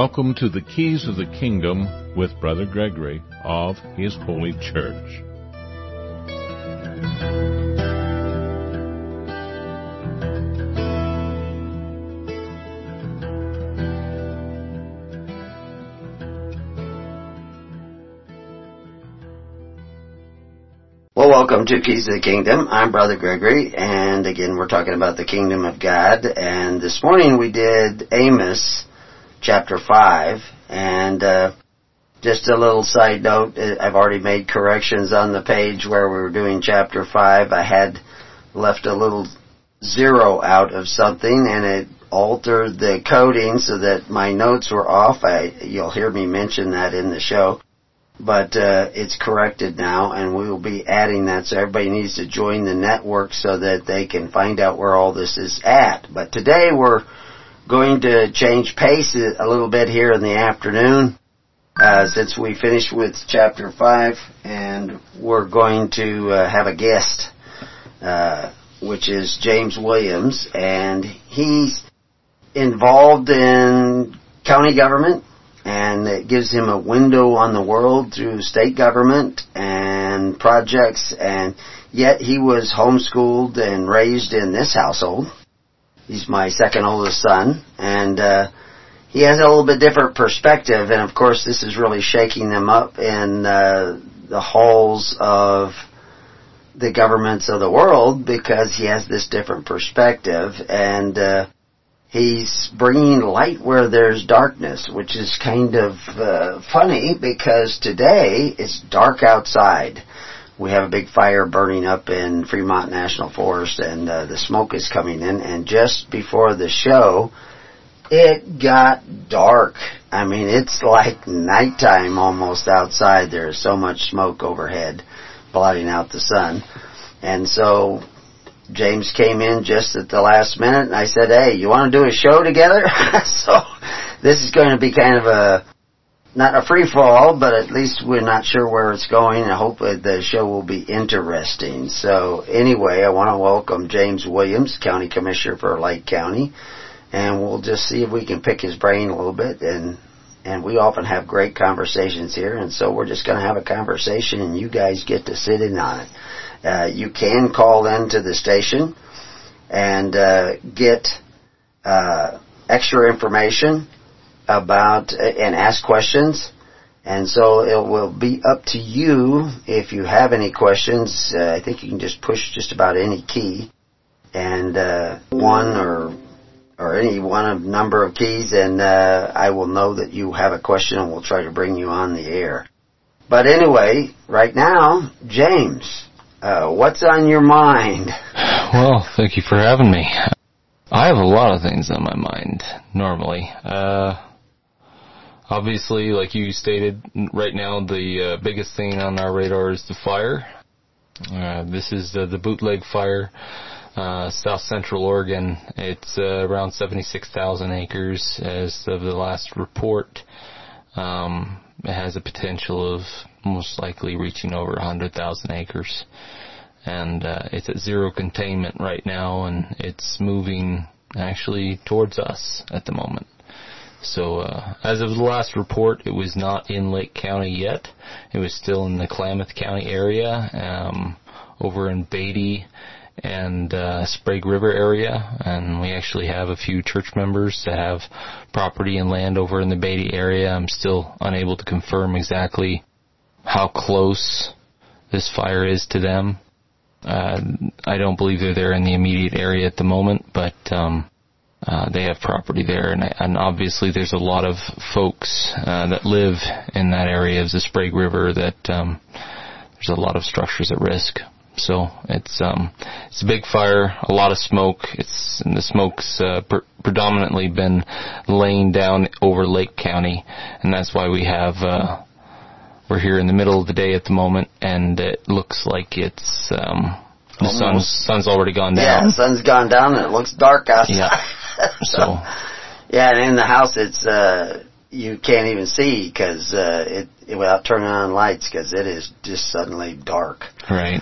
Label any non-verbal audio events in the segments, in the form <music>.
Welcome to the Keys of the Kingdom with Brother Gregory of His Holy Church. Well, welcome to Keys of the Kingdom. I'm Brother Gregory, and again, we're talking about the Kingdom of God. And this morning we did Amos chapter 5, and uh, just a little side note, uh, I've already made corrections on the page where we were doing chapter 5. I had left a little zero out of something, and it altered the coding so that my notes were off. I, you'll hear me mention that in the show but uh, it's corrected now, and we will be adding that. So everybody needs to join the network so that they can find out where all this is at. But today we're going to change pace a little bit here in the afternoon, uh, since we finished with chapter five, and we're going to uh, have a guest, uh, which is James Williams, and he's involved in county government and it gives him a window on the world through state government and projects and yet he was homeschooled and raised in this household. He's my second oldest son and uh he has a little bit different perspective and of course this is really shaking them up in uh the halls of the governments of the world because he has this different perspective and uh he's bringing light where there's darkness, which is kind of uh, funny because today it's dark outside. We have a big fire burning up in Fremont National Forest and uh, the smoke is coming in and just before the show, it got dark. I mean, it's like nighttime almost outside. There's so much smoke overhead blotting out the sun. And so James came in just at the last minute and I said, hey, you want to do a show together? <laughs> so this is going to be kind of a, not a free fall, but at least we're not sure where it's going I hope the show will be interesting. So anyway, I want to welcome James Williams, County Commissioner for Lake County, and we'll just see if we can pick his brain a little bit and and we often have great conversations here and so we're just going to have a conversation and you guys get to sit in on it. Uh, you can call in to the station and uh, get uh, extra information about and ask questions. And so it will be up to you if you have any questions. Uh, I think you can just push just about any key and uh, one or or any one of number of keys, and uh, I will know that you have a question, and we'll try to bring you on the air. But anyway, right now, James, uh, what's on your mind? <sighs> Well, thank you for having me. I have a lot of things on my mind normally. Uh, obviously, like you stated, right now the uh, biggest thing on our radar is the fire. Uh, this is the bootleg fire, uh, South Central Oregon. It's uh, around 76,000 acres as of the last report. Um, it has a potential of most likely reaching over 100,000 acres. And uh, it's at zero containment right now, and it's moving actually towards us at the moment. So, uh, as of the last report, it was not in Lake County yet. It was still in the Klamath County area, um, over in Beatty and uh, Sprague River area, and we actually have a few church members that have property and land over in the Beatty area. I'm still unable to confirm exactly how close this fire is to them. Uh, I don't believe they're there in the immediate area at the moment, but um, uh, they have property there, and, and obviously there's a lot of folks uh, that live in that area of the Sprague River that um, there's a lot of structures at risk. So it's um, it's a big fire, a lot of smoke. It's and the smoke's uh, pre- predominantly been laying down over Lake County, and that's why we have. Uh, we're here in the middle of the day at the moment, and it looks like it's um, the Almost. sun's sun's already gone down. Yeah, the sun's gone down and it looks dark outside. Yeah. <laughs> So yeah, and in the house it's uh you can't even see because uh, it, it without turning on lights because it is just suddenly dark. right.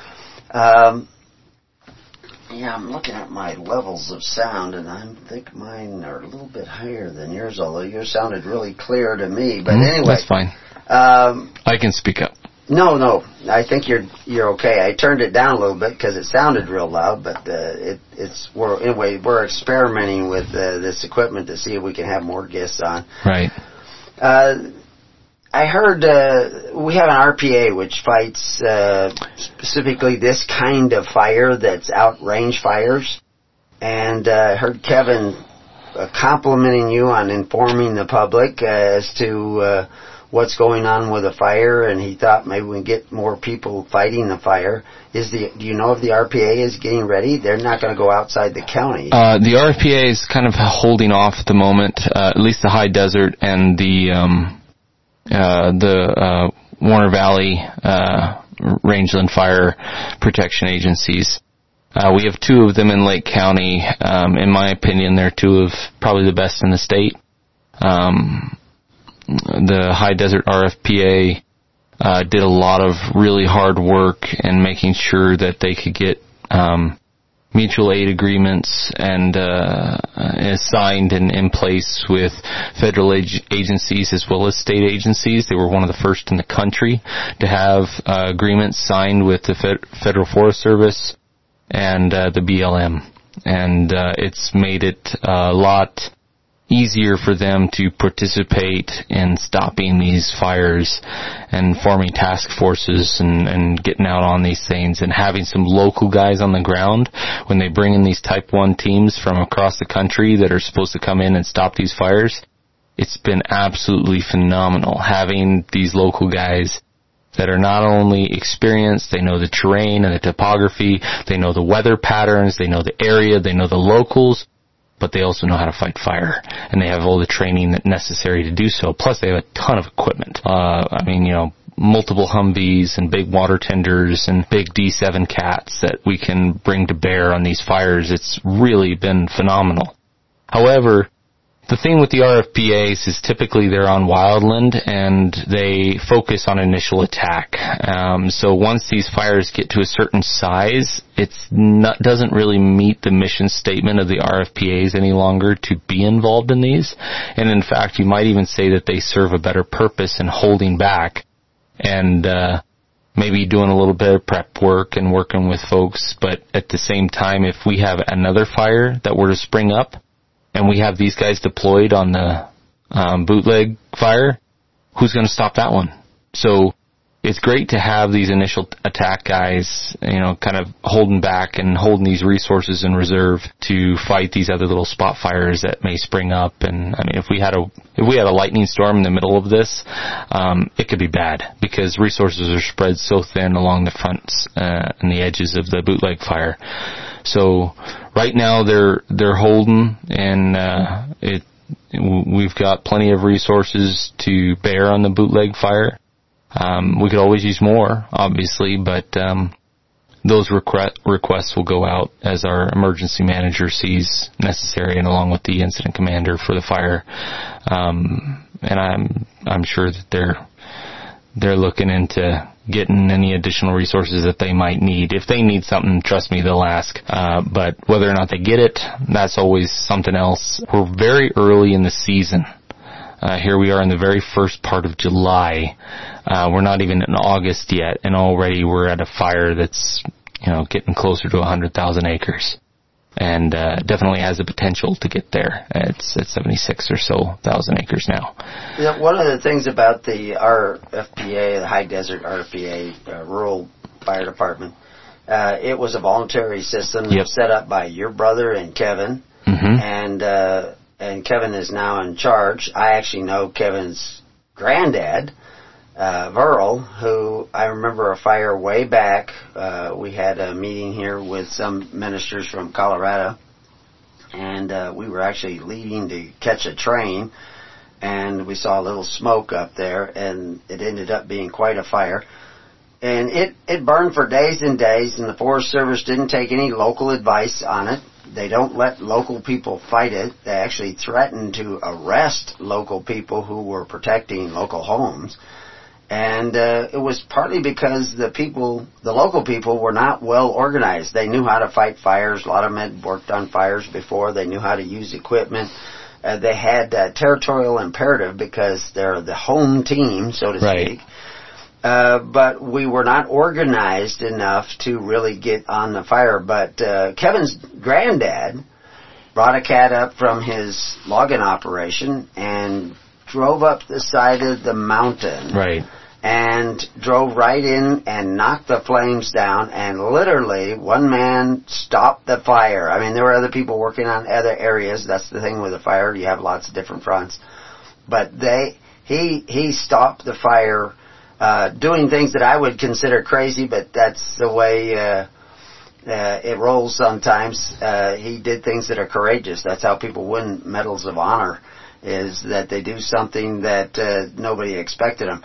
Um, Yeah, I'm looking at my levels of sound, and I think mine are a little bit higher than yours. Although yours sounded really clear to me. But Mhm, anyway, That's fine. Um, I can speak up. No, no, I think you're you're okay. I turned it down a little bit because it sounded real loud, but uh, it it's we're anyway we're experimenting with uh, this equipment to see if we can have more guests on. Right. Uh, I heard uh, we have an RPA which fights uh, specifically this kind of fire that's outrange fires, and uh, I heard Kevin uh, complimenting you on informing the public uh, as to uh, what's going on with the fire, and he thought maybe we can get more people fighting the fire. Is the do you know if the RPA is getting ready? They're not going to go outside the county. Uh, the RPA is kind of holding off at the moment, uh, at least the high desert and the um, uh, the uh, Warner Valley uh, Rangeland Fire Protection Agencies. Uh, we have two of them in Lake County. Um, in my opinion, they're two of probably the best in the state. Um, the High Desert RFPA uh, did a lot of really hard work in making sure that they could get um, mutual aid agreements and uh, is signed and in place with federal ag- agencies as well as state agencies. They were one of the first in the country to have uh, agreements signed with the Fed- Federal Forest Service and uh, the BLM, and uh, it's made it a lot easier for them to participate in stopping these fires and forming task forces and, and getting out on these things and having some local guys on the ground when they bring in these type 1 teams from across the country that are supposed to come in and stop these fires. It's been absolutely phenomenal having these local guys that are not only experienced, they know the terrain and the topography, they know the weather patterns, they know the area, they know the locals, but they also know how to fight fire, and they have all the training that necessary to do so. Plus, they have a ton of equipment. Uh, I mean, you know, multiple Humvees and big water tenders and big D7 cats that we can bring to bear on these fires. It's really been phenomenal. However, the thing with the RFPAs is typically they're on wildland and they focus on initial attack. Um, so once these fires get to a certain size, it's not doesn't really meet the mission statement of the RFPAs any longer to be involved in these. And in fact, you might even say that they serve a better purpose in holding back and uh, maybe doing a little bit of prep work and working with folks. But at the same time, if we have another fire that were to spring up and we have these guys deployed on the um, bootleg fire, who's going to stop that one? So it's great to have these initial attack guys, you know, kind of holding back and holding these resources in reserve to fight these other little spot fires that may spring up. And I mean, if we had a if we had a lightning storm in the middle of this, um, it could be bad because resources are spread so thin along the fronts uh, and the edges of the bootleg fire. So right now they're they're holding, and uh, it we've got plenty of resources to bear on the bootleg fire. Um, we could always use more, obviously, but um, those requ- requests will go out as our emergency manager sees necessary, and along with the incident commander for the fire. Um, and I'm I'm sure that they're they're looking into getting any additional resources that they might need. If they need something, trust me, they'll ask. Uh, but whether or not they get it, that's always something else. We're very early in the season. Uh, here we are in the very first part of July. Uh, we're not even in August yet, and already we're at a fire that's, you know, getting closer to 100,000 acres. And, uh, definitely has the potential to get there. It's at 76 or so thousand acres now. Yeah, one of the things about the RFPA, the High Desert RFPA, uh, Rural Fire Department, uh, it was a voluntary system Yep. set up by your brother and Kevin, hmm and uh, and Kevin is now in charge. I actually know Kevin's granddad, uh, Verl, who I remember a fire way back. Uh, we had a meeting here with some ministers from Colorado, and uh, we were actually leaving to catch a train, and we saw a little smoke up there, and it ended up being quite a fire. And it, it burned for days and days, and the Forest Service didn't take any local advice on it. They don't let local people fight it. They actually threatened to arrest local people who were protecting local homes. And uh, it was partly because the people, the local people, were not well organized. They knew how to fight fires. A lot of them had worked on fires before. They knew how to use equipment. Uh, they had uh, territorial imperative because they're the home team, so to Right. speak. Uh, but we were not organized enough to really get on the fire. But uh, Kevin's granddad brought a cat up from his logging operation and drove up the side of the mountain Right. and drove right in and knocked the flames down and literally one man stopped the fire. I mean there were other people working on other areas. That's the thing with a fire, you have lots of different fronts. But they he he stopped the fire uh doing things that I would consider crazy, but that's the way uh uh, it rolls sometimes. Uh, he did things that are courageous. That's how people win medals of honor, is that they do something that uh, nobody expected them.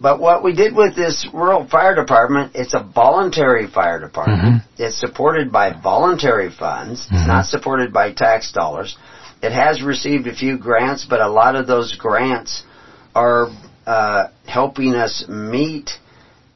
But what we did with this rural fire department, it's a voluntary fire department. It's supported by voluntary funds. It's not supported by tax dollars. It has received a few grants, but a lot of those grants are uh, helping us meet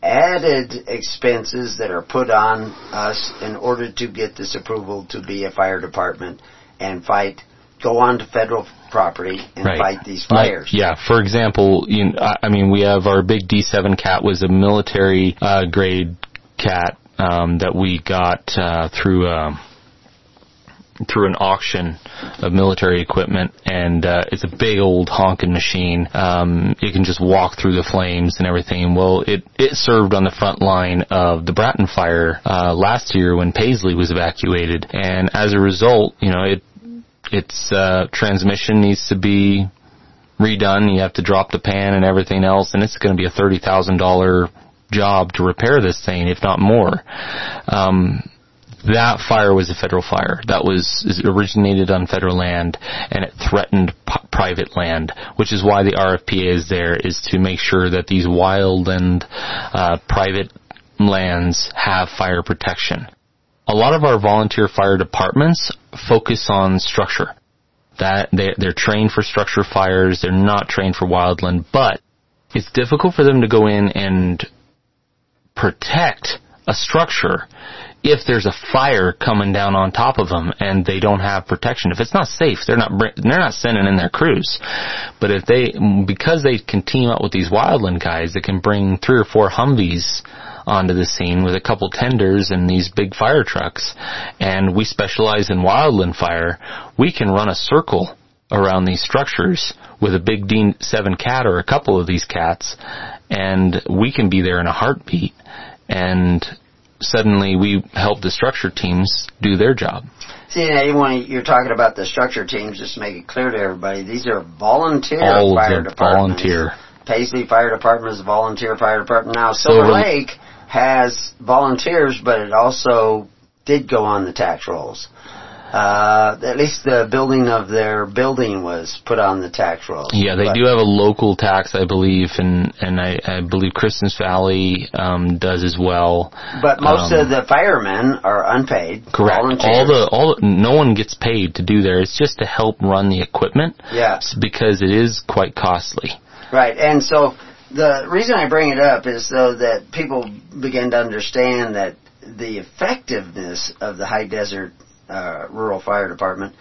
added expenses that are put on us in order to get this approval to be a fire department and fight, go on to federal property and Right. fight these fires. yeah, for example, you know, I I mean, we have our big D7 cat was a military uh, grade cat um, that we got uh, through um through an auction of military equipment, and uh, it's a big old honking machine. Um, it can just walk through the flames and everything. Well, it it served on the front line of the Brattain fire uh, last year when Paisley was evacuated, and as a result, you know, it its uh, transmission needs to be redone. You have to drop the pan and everything else, and it's going to be a thirty thousand dollar job to repair this thing, if not more. Um, that fire was a federal fire. That was originated on federal land, and it threatened p- private land, which is why the RFPA is there, is to make sure that these wild and uh, private lands have fire protection. A lot of our volunteer fire departments focus on structure. That they, they're trained for structure fires. They're not trained for wildland, but it's difficult for them to go in and protect a structure if there's a fire coming down on top of them and they don't have protection. If it's not safe, they're not they're not sending in their crews. But if they because they can team up with these wildland guys that can bring three or four Humvees onto the scene with a couple tenders and these big fire trucks and we specialize in wildland fire, we can run a circle around these structures with a big D7 cat or a couple of these cats and we can be there in a heartbeat and suddenly we help the structure teams do their job. See, when you're talking about the structure teams, just to make it clear to everybody, these are volunteer All fire departments. volunteer. Paisley Fire Department is a volunteer fire department. Now, Silver Silver- Lake has volunteers, but it also did go on the tax rolls. Uh, at least the building of their building was put on the tax rolls. Yeah, they But- do have a local tax, I believe, and and I, I believe Christmas Valley um, does as well. But most Um, of the firemen are unpaid. Correct. Volunteers. All the all no one gets paid to do there. It's just to help run the equipment. Yeah. Because it is quite costly. Right, and so the reason I bring it up is so that people begin to understand that the effectiveness of the High Desert uh, Rural Fire Department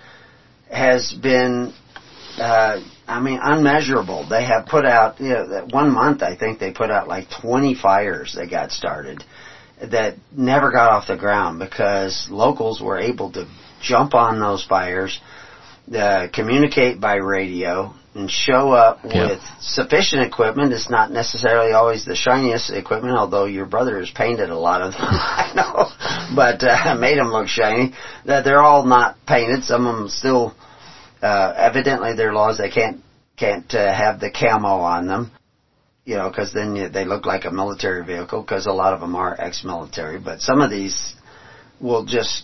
has been, uh, I mean, unmeasurable. They have put out, you know, one month I think they put out like 20 fires that got started that never got off the ground because locals were able to jump on those fires, uh, communicate by radio, and show up Yeah. with sufficient equipment. It's not necessarily always the shiniest equipment, although your brother has painted a lot of them, <laughs> I know, but uh, made them look shiny. That they're all not painted. Some of them still, uh, evidently, their laws they can't can't uh, have the camo on them you know, because then you, they look like a military vehicle. Because a lot of them are ex-military, but some of these will just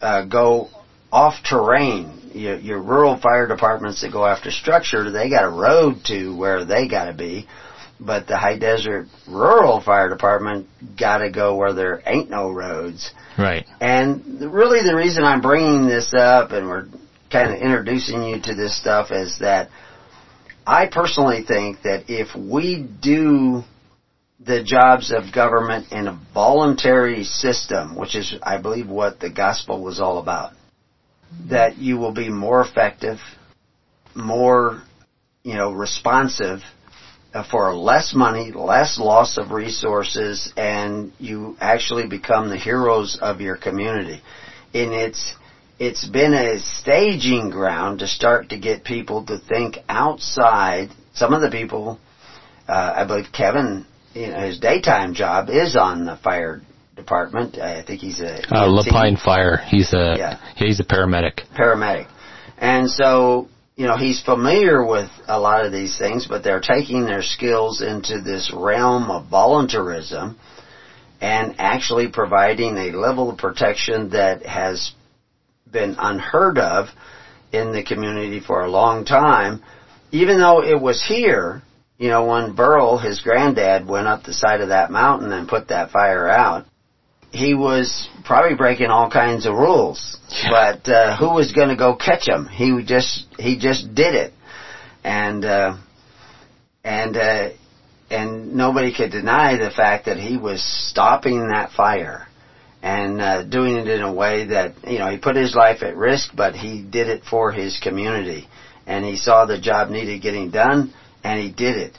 uh, go off terrain. Your, your rural fire departments that go after structure, they got a road to where they got to be. But the high desert rural fire department got to go where there ain't no roads. Right. And really the reason I'm bringing this up and we're kind of introducing you to this stuff is that I personally think that if we do the jobs of government in a voluntary system, which is, I believe, what the gospel was all about, that you will be more effective, more, you know, responsive uh, for less money, less loss of resources, and you actually become the heroes of your community. And it's, it's been a staging ground to start to get people to think outside. Some of the people, uh, I believe Kevin, you know, his daytime job is on the fire department. I think he's a uh, La Pine Fire. He's a Yeah. he's a paramedic. paramedic. And so, you know, he's familiar with a lot of these things, but they're taking their skills into this realm of voluntarism and actually providing a level of protection that has been unheard of in the community for a long time, even though it was here, you know, when Burl, his granddad, went up the side of that mountain and put that fire out, he was probably breaking all kinds of rules. But uh, who was going to go catch him? He just he just did it, and uh, and uh, and nobody could deny the fact that he was stopping that fire and uh, doing it in a way that you know he put his life at risk, but he did it for his community, and he saw the job needed getting done, and he did it.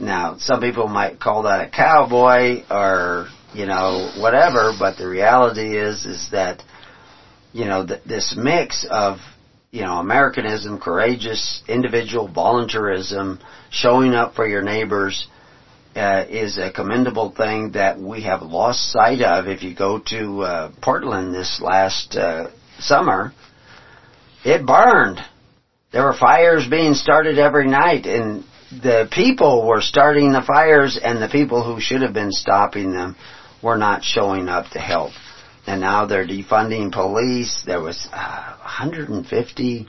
Now, some people might call that a cowboy or you know whatever, but the reality is is that you know th- this mix of you know Americanism, courageous individual voluntarism, showing up for your neighbors uh, is a commendable thing that we have lost sight of. If you go to uh, Portland this last uh, summer, it burned. There were fires being started every night, and the people were starting the fires, and the people who should have been stopping them were not showing up to help. And now they're defunding police. There was uh, 150,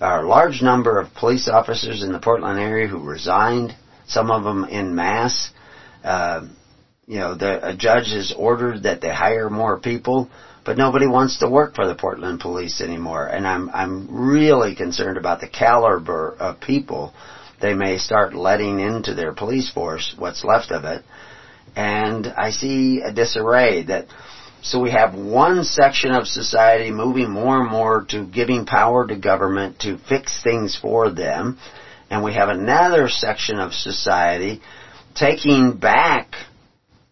or a large number of police officers in the Portland area who resigned some of them in mass. Uh, you know, the, a judge has ordered that they hire more people, but nobody wants to work for the Portland police anymore. And I'm I'm really concerned about the caliber of people they may start letting into their police force, what's left of it. And I see a disarray that so we have one section of society moving more and more to giving power to government to fix things for them and we have another section of society taking back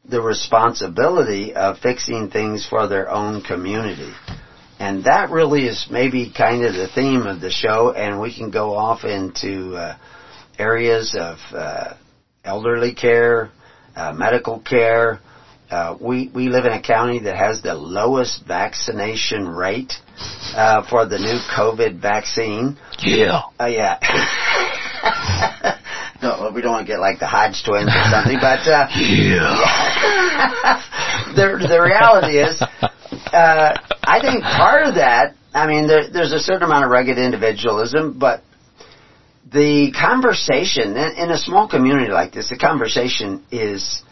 the responsibility of fixing things for their own community. And that really is maybe kind of the theme of the show, and we can go off into uh, areas of uh, elderly care, uh, medical care. Uh, we we live in a county that has the lowest vaccination rate uh, for the new COVID vaccine. Yeah. Oh yeah. <laughs> no, we don't want to get like the Hodge twins or something, but uh, <laughs> Yeah. <laughs> the the reality is, uh, I think part of that. I mean, there, there's a certain amount of rugged individualism, but the conversation in, a small community like this, the conversation is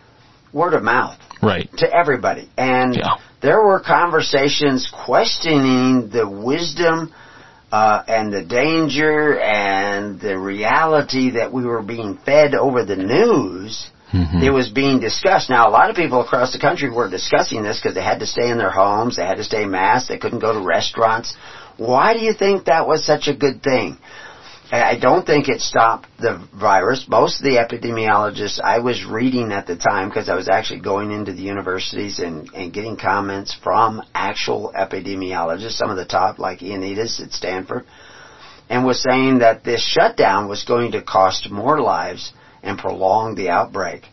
word of mouth Right. to everybody. And Yeah. there were conversations questioning the wisdom uh, and the danger and the reality that we were being fed over the news. Mhm. It was being discussed. Now, a lot of people across the country were discussing this because they had to stay in their homes, they had to stay masked, they couldn't go to restaurants. Why do you think that was such a good thing? I don't think it stopped the virus. Most of the epidemiologists I was reading at the time, because I was actually going into the universities and, and getting comments from actual epidemiologists, some of the top, like Ioannidis at Stanford, and was saying that this shutdown was going to cost more lives and prolong the outbreak.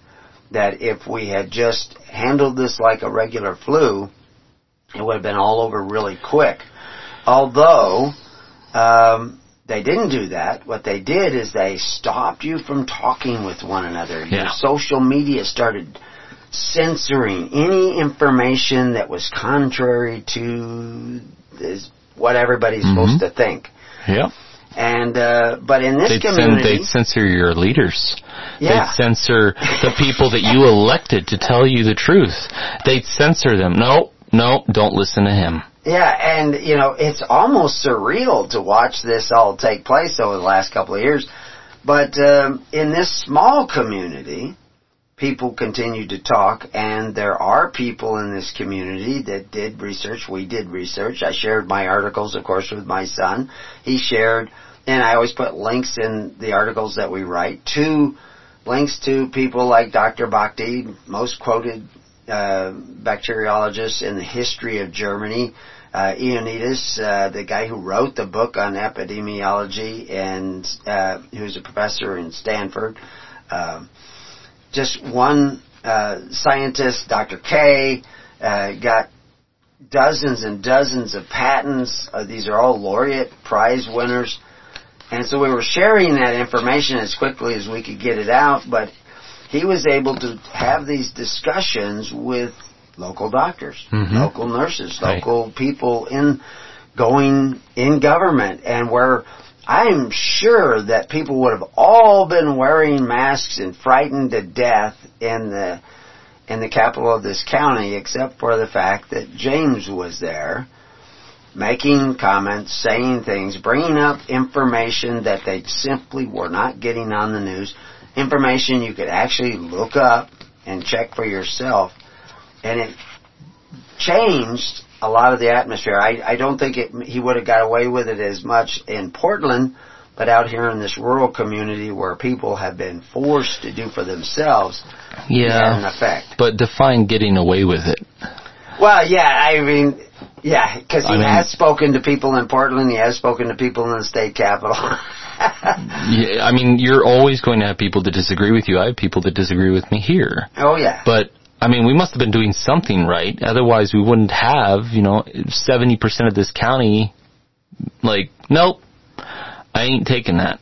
That if we had just handled this like a regular flu, it would have been all over really quick. Although, um, they didn't do that. What they did is they stopped you from talking with one another. Your social media started censoring any information that was contrary to this, what everybody's supposed to think. Yeah. And uh, but in this They'd, community, they'd censor your leaders. Yeah. They'd censor the people that you elected to tell you the truth. They'd censor them. No, no, don't listen to him. Yeah, and you know, it's almost surreal to watch this all take place over the last couple of years. But um, in this small community, people continue to talk, and there are people in this community that did research. We did research. I shared my articles, of course, with my son. He shared, and I always put links in the articles that we write to links to people like Dr. Bhakdi, most quoted uh, bacteriologist in the history of Germany. Uh, Ioannidis, uh, the guy who wrote the book on epidemiology and uh, who's a professor in Stanford. Uh, just one uh, scientist, Dr. Quay, got dozens and dozens of patents. These are all laureate prize winners. And so we were sharing that information as quickly as we could get it out, but he was able to have these discussions with local doctors, Mhm. local nurses, Right. local people in going in government and where I'm sure that people would have all been wearing masks and frightened to death in the in the capital of this county except for the fact that James was there making comments, saying things, bringing up information that they simply were not getting on the news, information you could actually look up and check for yourself, and it changed a lot of the atmosphere. I, I don't think it, he would have got away with it as much in Portland, but out here in this rural community where people have been forced to do for themselves, it had an Yeah. effect. But define getting away with it. Well, yeah, I mean, yeah, because he I mean- has spoken to people in Portland. He has spoken to people in the state capital. <laughs> Yeah, I mean, you're always going to have people that disagree with you. I have people that disagree with me here. oh yeah, But I mean, we must have been doing something right. Otherwise, we wouldn't have, you know, 70% of this county like, nope, I ain't taking that.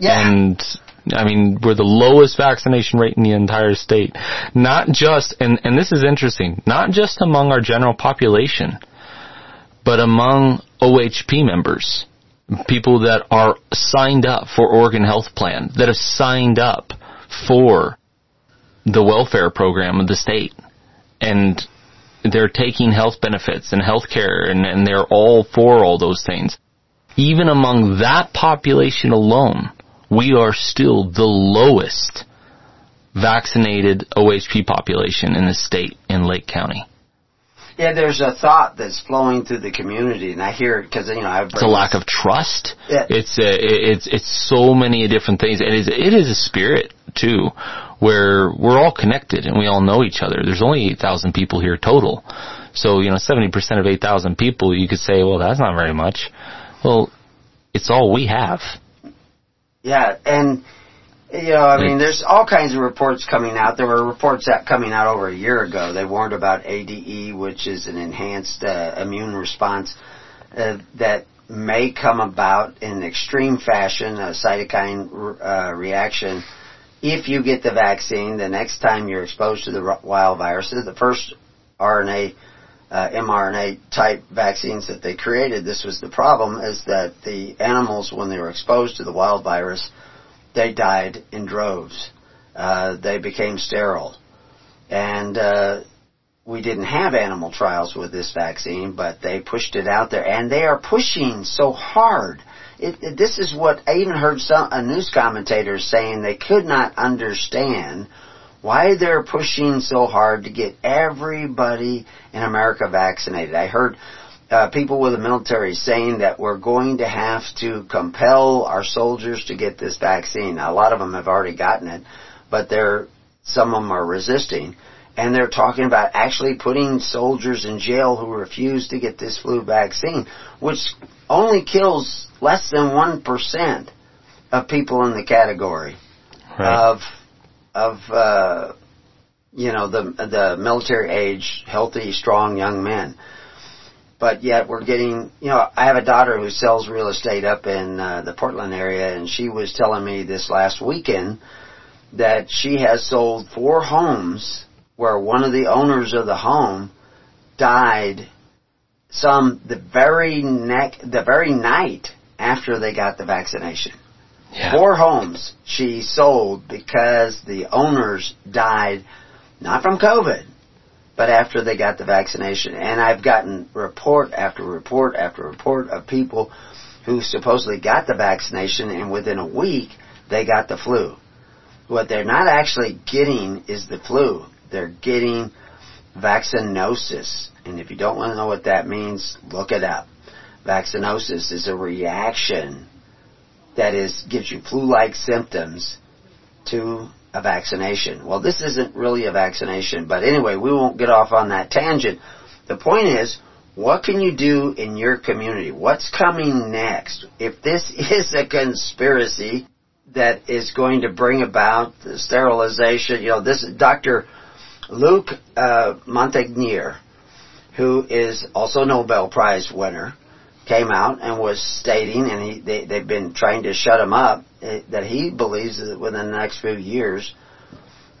yeah, And I mean, we're the lowest vaccination rate in the entire state. Not just, and, and this is interesting, not just among our general population, but among OHP members. People that are signed up for Oregon Health Plan, that have signed up for the welfare program of the state. And they're taking health benefits and health care and, and they're all for all those things. Even among that population alone, we are still the lowest vaccinated OHP population in the state in Lake County. yeah. There's a thought that's flowing through the community, and I hear it because you know I've It's a lack of trust. Yeah. It's a, it's it's so many different things. It is it is a spirit too, where we're all connected and we all know each other. There's only eight thousand people here total, so you know seventy percent of eight thousand people, you could say, well, that's not very much. Well, it's all we have. Yeah, and you know, I mean, there's all kinds of reports coming out. There were reports that coming out over a year ago. They warned about ADE, which is an enhanced uh, immune response uh, that may come about in extreme fashion, a cytokine uh, reaction. If you get the vaccine, the next time you're exposed to the wild viruses, the first RNA uh, mRNA type vaccines that they created, this was the problem, is that the animals, when they were exposed to the wild virus, they died in droves. Uh, they became sterile. And uh, we didn't have animal trials with this vaccine, but they pushed it out there, and they are pushing so hard. It, it, this is what I even heard some a news commentator saying they could not understand why they're pushing so hard to get everybody in America vaccinated. I heard uh, people with the military saying that we're going to have to compel our soldiers to get this vaccine. Now, a lot of them have already gotten it, but they're some of them are resisting, and they're talking about actually putting soldiers in jail who refuse to get this flu vaccine, which only kills less than one percent of people in the category of of uh, you know the the military age, healthy, strong young men. But yet we're getting, you know, I have a daughter who sells real estate up in uh, the Portland area, and she was telling me this last weekend that she has sold four homes where one of the owners of the home died some the very neck the very night after they got the vaccination. Yeah. Four homes she sold because the owners died not from COVID, but after they got the vaccination. And I've gotten report after report after report of people who supposedly got the vaccination and within a week they got the flu. what they're not actually getting is the flu. They're getting vaccinosis. And if you don't want to know what that means, look it up. Vaccinosis is a reaction that is gives you flu-like symptoms to a vaccination. Well, this isn't really a vaccination, but anyway, we won't get off on that tangent. The point is, what can you do in your community? What's coming next? If this <laughs> is a conspiracy that is going to bring about the sterilization, you know, this is Dr. Luc uh, Montagnier, who is also Nobel Prize winner, came out and was stating, and he, they, they've been trying to shut him up, eh, that he believes that within the next few years,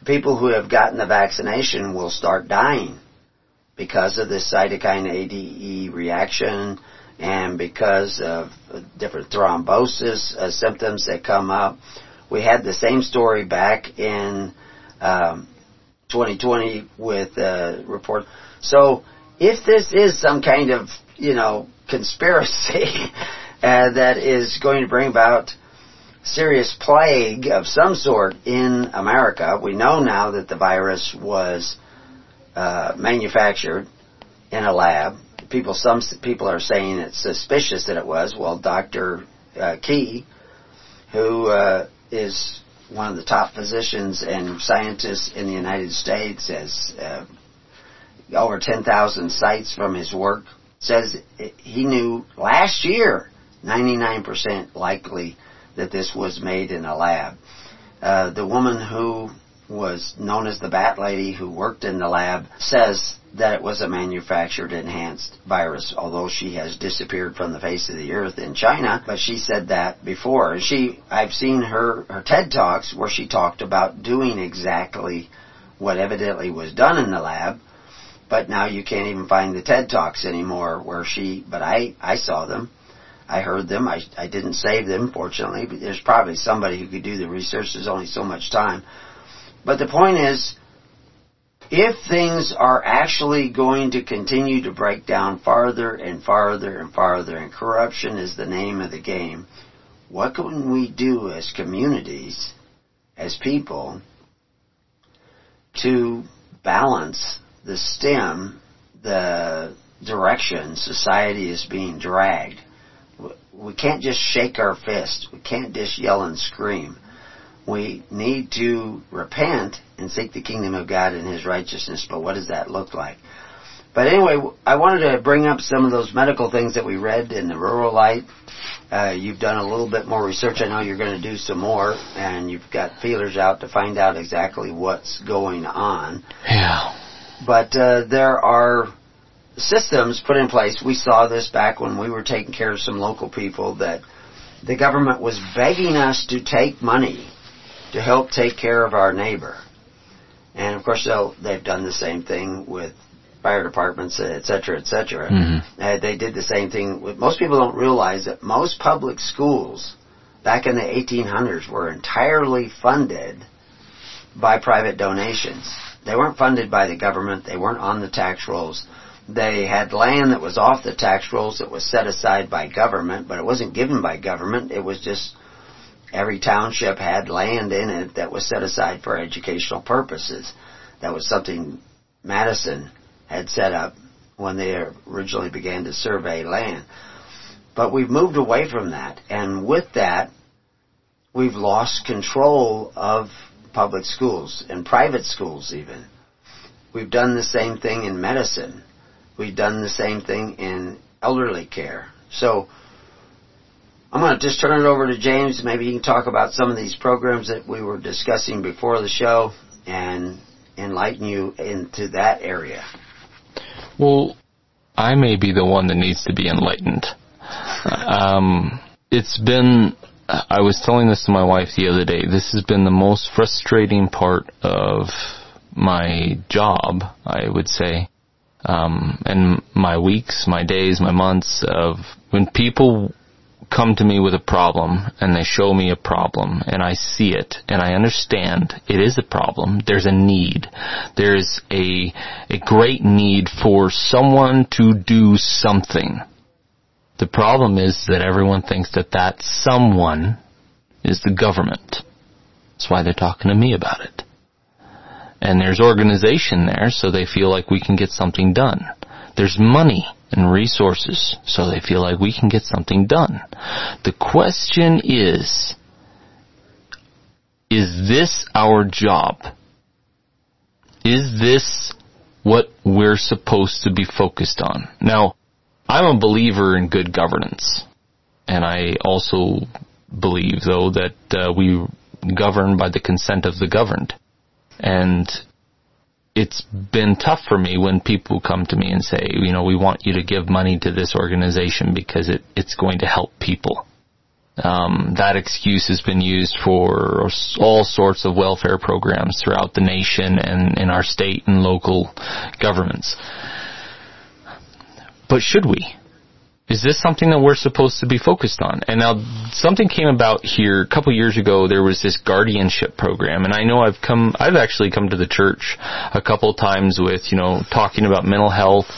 people who have gotten the vaccination will start dying because of this cytokine ADE reaction and because of different thrombosis uh, symptoms that come up. We had the same story back in um, 2020 with a report. So if this is some kind of, you know, conspiracy <laughs> uh, that is going to bring about serious plague of some sort in America, we know now that the virus was uh, manufactured in a lab. People, some people are saying it's suspicious that it was. Well, Dr. Uh, Quay, who uh, is one of the top physicians and scientists in the United States, has uh, over 10,000 sites from his work, says he knew last year 99% likely that this was made in a lab. Uh, the woman who was known as the Bat Lady who worked in the lab says that it was a manufactured enhanced virus, although she has disappeared from the face of the earth in China, but she said that before. She, I've seen her, her TED Talks where she talked about doing exactly what evidently was done in the lab, but now you can't even find the TED Talks anymore where she, but I, I saw them. I heard them. I, I didn't save them, fortunately, but there's probably somebody who could do the research. There's only so much time. But the point is, if things are actually going to continue to break down farther and farther and farther, and corruption is the name of the game, what can we do as communities, as people, to balance the stem, the direction society is being dragged? We can't just shake our fist. We can't just yell and scream we need to repent and seek the kingdom of God and His righteousness. But what does that look like? But anyway, I wanted to bring up some of those medical things that we read in the Rural Light. Uh, you've done a little bit more research. I know you're going to do some more, and you've got feelers out to find out exactly what's going on. Yeah. But uh, there are systems put in place. We saw this back when we were taking care of some local people that the government was begging us to take money to help take care of our neighbor. And of course, they've done the same thing with fire departments, et cetera, et cetera. Mm-hmm. Uh, they did the same thing. With, most people don't realize that most public schools back in the 1800s were entirely funded by private donations. They weren't funded by the government. They weren't on the tax rolls. They had land that was off the tax rolls that was set aside by government, but it wasn't given by government. It was just Every township had land in it that was set aside for educational purposes. That was something Madison had set up when they originally began to survey land. But we've moved away from that, and with that, we've lost control of public schools and private schools even. We've done the same thing in medicine. We've done the same thing in elderly care. So I'm going to just turn it over to James. Maybe he can talk about some of these programs that we were discussing before the show and enlighten you into that area. Well, I may be the one that needs to be enlightened. um, it's been, I was telling this to my wife the other day, this has been the most frustrating part of my job, I would say. Um, and my weeks, my days, my months of when people come to me with a problem and they show me a problem and I see it and I understand it is a problem. There's a need. There's a, a great need for someone to do something. The problem is that everyone thinks that that someone is the government. That's why they're talking to me about it. And there's organization there, so they feel like we can get something done. There's money and resources, so they feel like we can get something done. The question is, is this our job? Is this what we're supposed to be focused on? Now, I'm a believer in good governance. And I also believe, though, that uh, we govern by the consent of the governed. And it's been tough for me when people come to me and say, you know, we want you to give money to this organization because it, it's going to help people. Um, that excuse has been used for all sorts of welfare programs throughout the nation and in our state and local governments. But should we? Is this something that we're supposed to be focused on? And now something came about here a couple years ago. There was this guardianship program, and I know I've come, I've actually come to the church a couple times with you know talking about mental health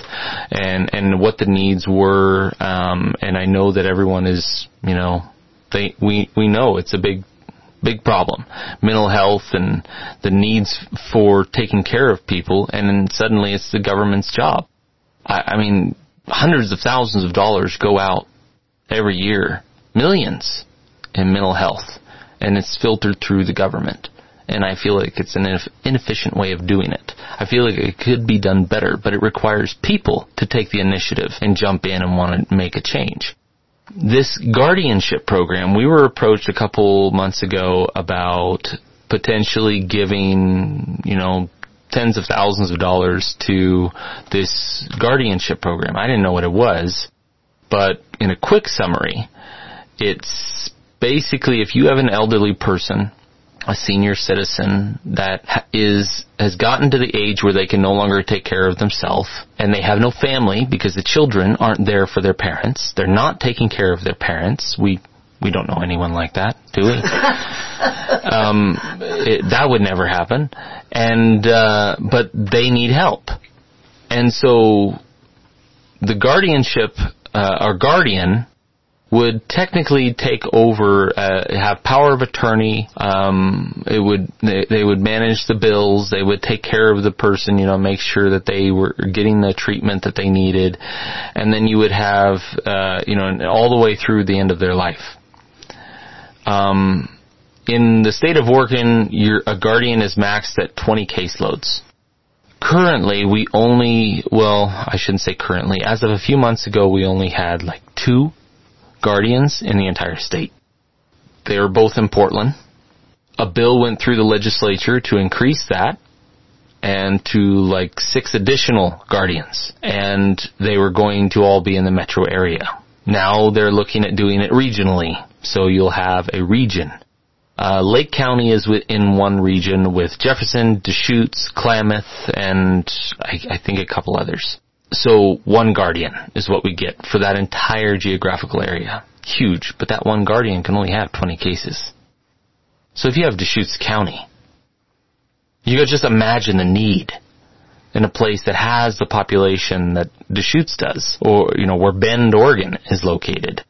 and and what the needs were. Um, and I know that everyone is you know they we we know it's a big big problem mental health and the needs for taking care of people and then suddenly it's the government's job I, I mean hundreds of thousands of dollars go out every year millions in mental health and it's filtered through the government and I feel like it's an inefficient way of doing it. I feel like it could be done better, but it requires people to take the initiative and jump in and want to make a change this guardianship program, we were approached a couple months ago about potentially giving, you know, tens of thousands of dollars to this guardianship program. I didn't know what it was, but in a quick summary, it's basically if you have an elderly person a senior citizen that is has gotten to the age where they can no longer take care of themselves and they have no family because the children aren't there for their parents. They're not taking care of their parents. We we don't know anyone like that, do we? <laughs> um, it, that would never happen. And uh, but they need help, and so the guardianship, uh, our guardian would technically take over, uh, have power of attorney. Um, it would they, they would manage the bills. They would take care of the person. You know, make sure that they were getting the treatment that they needed, and then you would have uh, you know all the way through the end of their life. Um, in the state of Oregon, your, a guardian is maxed at 20 caseloads. Currently, we only, well, I shouldn't say currently, as of a few months ago, we only had like two guardians in the entire state. They are both in Portland. A bill went through the legislature to increase that and to like six additional guardians and they were going to all be in the metro area. Now they're looking at doing it regionally. So you'll have a region. Uh, Lake County is within one region with Jefferson, Deschutes, Klamath, and I, I think a couple others. So one guardian is what we get for that entire geographical area. Huge, but that one guardian can only have 20 cases. So if you have Deschutes County, you could just imagine the need in a place that has the population that Deschutes does, or, you know, where Bend, Oregon is located.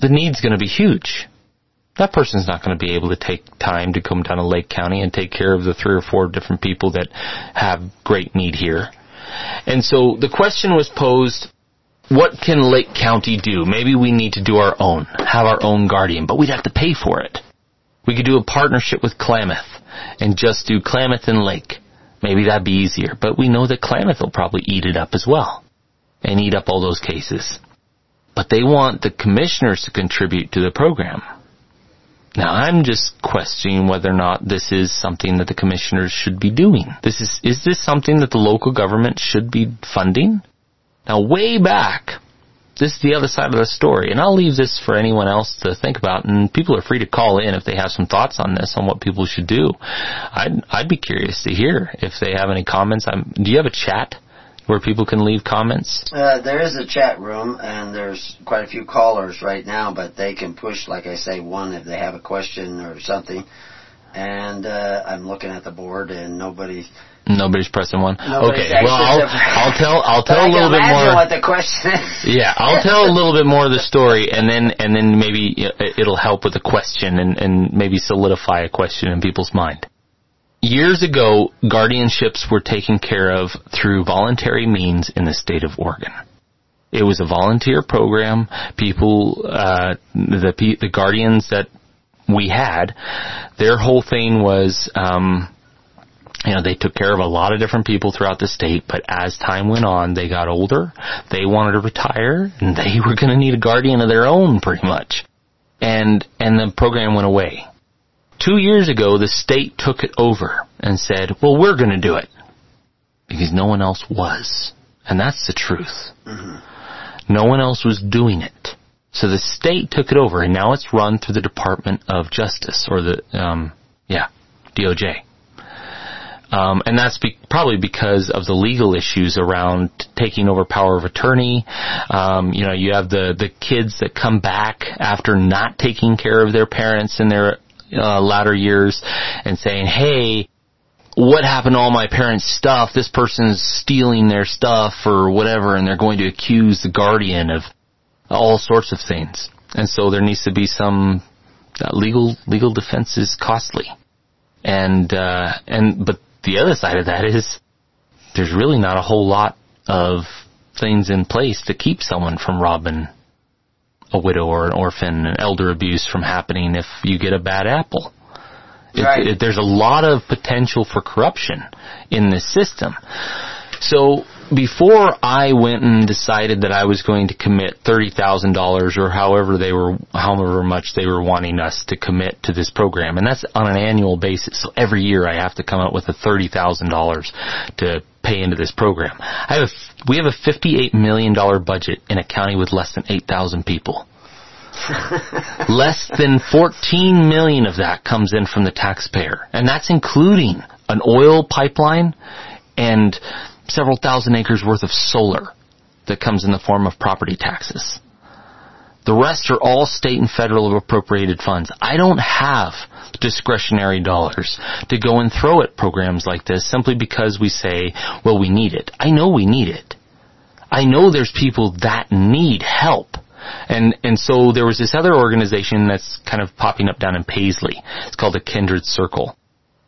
The need's gonna be huge. That person's not gonna be able to take time to come down to Lake County and take care of the three or four different people that have great need here. And so the question was posed, what can Lake County do? Maybe we need to do our own, have our own guardian, but we'd have to pay for it. We could do a partnership with Klamath and just do Klamath and Lake. Maybe that'd be easier, but we know that Klamath will probably eat it up as well and eat up all those cases. But they want the commissioners to contribute to the program. Now I'm just questioning whether or not this is something that the commissioners should be doing. This is, is this something that the local government should be funding? Now way back, this is the other side of the story, and I'll leave this for anyone else to think about, and people are free to call in if they have some thoughts on this, on what people should do. I'd, I'd be curious to hear if they have any comments. I'm, do you have a chat? Where people can leave comments? Uh, there is a chat room, and there's quite a few callers right now, but they can push, like I say, one if they have a question or something. and uh, I'm looking at the board, and nobody. Nobody's pressing one. Nobody's okay, well I'll, <laughs> I'll tell I'll tell a little bit more. what the question is. <laughs> Yeah, I'll tell a little bit more of the story, and then and then maybe it- it'll help with a question, and and maybe solidify a question in people's mind. Years ago, guardianships were taken care of through voluntary means in the state of Oregon. It was a volunteer program. People, uh, the the guardians that we had, their whole thing was. Um, you know, they took care of a lot of different people throughout the state, but as time went on, they got older, they wanted to retire, and they <laughs> were going to need a guardian of their own pretty much. And, and the program went away. Two years ago, the state took it over and said, well, we're going to do it. Because no one else was. And that's the truth. No one else was doing it. So the state took it over and now it's run through the Department of Justice or the, um, yeah, DOJ. Um, and that's be- probably because of the legal issues around taking over power of attorney. Um, you know, you have the the kids that come back after not taking care of their parents in their uh, latter years and saying, "Hey, what happened to all my parents' stuff? This person's stealing their stuff or whatever," and they're going to accuse the guardian of all sorts of things. And so there needs to be some uh, legal legal defense is costly and uh, and but the other side of that is there's really not a whole lot of things in place to keep someone from robbing a widow or an orphan and elder abuse from happening if you get a bad apple. It- it- there's a lot of potential for corruption in this system. So before I went and decided that I was going to commit thirty thousand dollars or however they were, however much they were wanting us to commit to this program, and that's on an annual basis. So every year I have to come up with a thirty thousand dollars to pay into this program. I have a, we have a fifty-eight million dollar budget in a county with less than eight thousand people. <laughs> Less than 14 million of that comes in from the taxpayer. And that's including an oil pipeline and several thousand acres worth of solar that comes in the form of property taxes. The rest are all state and federal appropriated funds. I don't have discretionary dollars to go and throw at programs like this simply because we say, well, we need it. I know we need it. I know there's people that need help. And and so there was this other organization that's kind of popping up down in Paisley. It's called the Kindred Circle.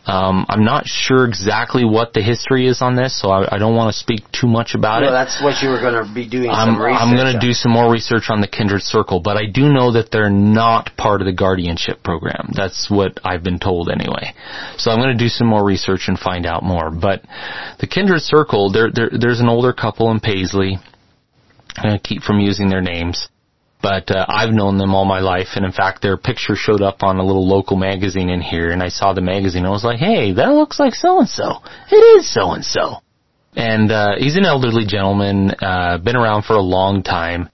Um, I'm not sure exactly what the history is on this, so I, I don't want to speak too much about it. Well, that's what you were going to be doing I'm, I'm going to do some more research on the Kindred Circle, but I do know that they're not part of the guardianship program. That's what I've been told anyway. So I'm going to do some more research and find out more. But the Kindred Circle, there, there, there's an older couple in Paisley. I'm going to keep from using their names. But uh, I've known them all my life, and in fact, their picture showed up on a little local magazine in here, and I saw the magazine, and I was like, "Hey, that looks like so and so. It is so and so." And uh, he's an elderly gentleman, uh, been around for a long time.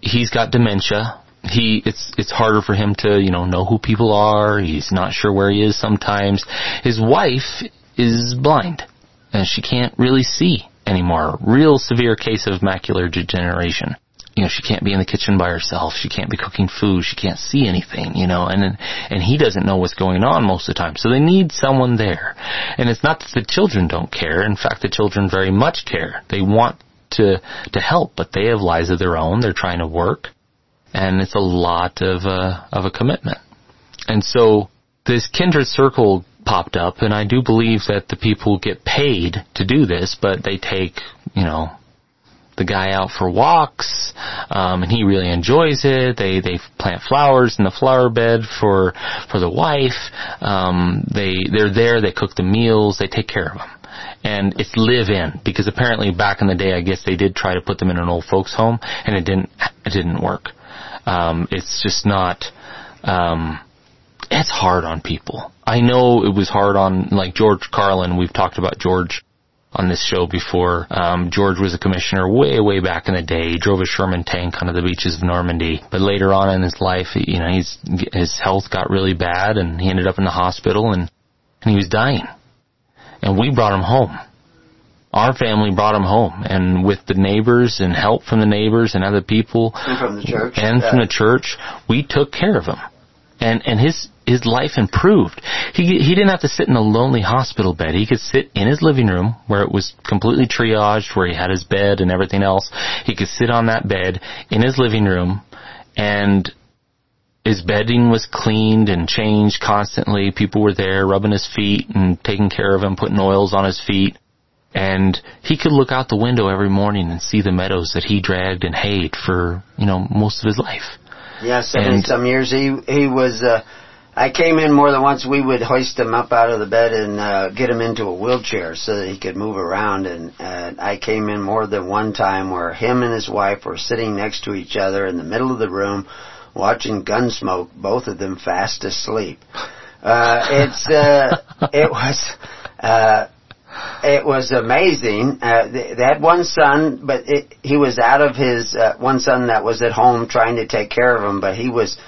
He's got dementia. He it's it's harder for him to you know know who people are. He's not sure where he is sometimes. His wife is blind, and she can't really see anymore. Real severe case of macular degeneration you know, she can't be in the kitchen by herself. She can't be cooking food. She can't see anything, you know, and and he doesn't know what's going on most of the time. So they need someone there. And it's not that the children don't care. In fact, the children very much care. They want to to help, but they have lives of their own. They're trying to work, and it's a lot of uh, of a commitment. And so this kindred circle popped up, and I do believe that the people get paid to do this, but they take, you know, the guy out for walks, um, and he really enjoys it. They they plant flowers in the flower bed for for the wife. Um, they they're there. They cook the meals. They take care of them, and it's live in because apparently back in the day, I guess they did try to put them in an old folks home, and it didn't it didn't work. Um, it's just not. Um, it's hard on people. I know it was hard on like George Carlin. We've talked about George on this show before. Um, George was a commissioner way, way back in the day. He drove a Sherman tank onto the beaches of Normandy. But later on in his life, you know, he's, his health got really bad and he ended up in the hospital and, and he was dying. And we brought him home. Our family brought him home and with the neighbors and help from the neighbors and other people And from the church. and yeah. from the church, we took care of him. and and his his life improved. He he didn't have to sit in a lonely hospital bed. He could sit in his living room where it was completely triaged, where he had his bed and everything else. He could sit on that bed in his living room, and his bedding was cleaned and changed constantly. People were there rubbing his feet and taking care of him, putting oils on his feet. And he could look out the window every morning and see the meadows that he dragged and hayed for, you know, most of his life. Yeah, seventy some years. He he was. Uh, I came in more than once. We would hoist him up out of the bed and uh, get him into a wheelchair so that he could move around. And uh, I came in more than one time where him and his wife were sitting next to each other in the middle of the room, watching Gunsmoke. Both of them fast asleep. Uh, it's uh, <laughs> it was. Uh, it was amazing. Uh, they, they had one son, but it, he was out of his uh, one son that was at home trying to take care of him, but he was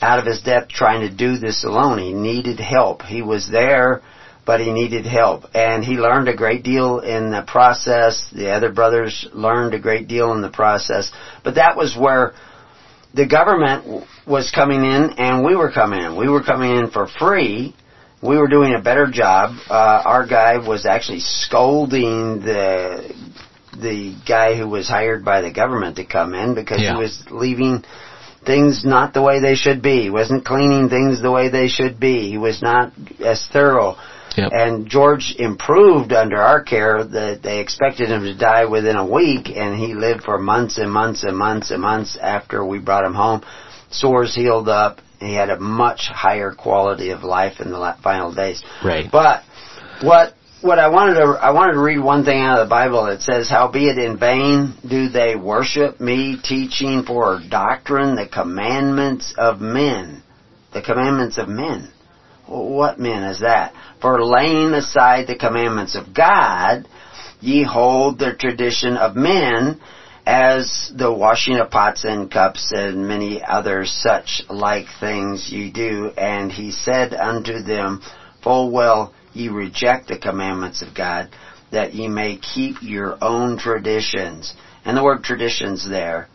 out of his depth trying to do this alone. He needed help. He was there, but he needed help, and he learned a great deal in the process. The other brothers learned a great deal in the process, but that was where the government was coming in, and we were coming in. We were coming in for free we were doing a better job. Uh, our guy was actually scolding the the guy who was hired by the government to come in because Yeah. he was leaving things not the way they should be. He wasn't cleaning things the way they should be. He was not as thorough. Yep. And George improved under our care that they expected him to die within a week and he lived for months and months and months and months after we brought him home. Sores healed up. He had a much higher quality of life in the final days. Right. But what what I wanted to I wanted to read one thing out of the Bible. that says, "Howbeit in vain do they worship me, teaching for doctrine the commandments of men." The commandments of men. What men is that? For laying aside the commandments of God, ye hold the tradition of men as the washing of pots and cups and many other such like things ye do. And he said unto them, Full well ye reject the commandments of God, that ye may keep your own traditions. And the word traditions there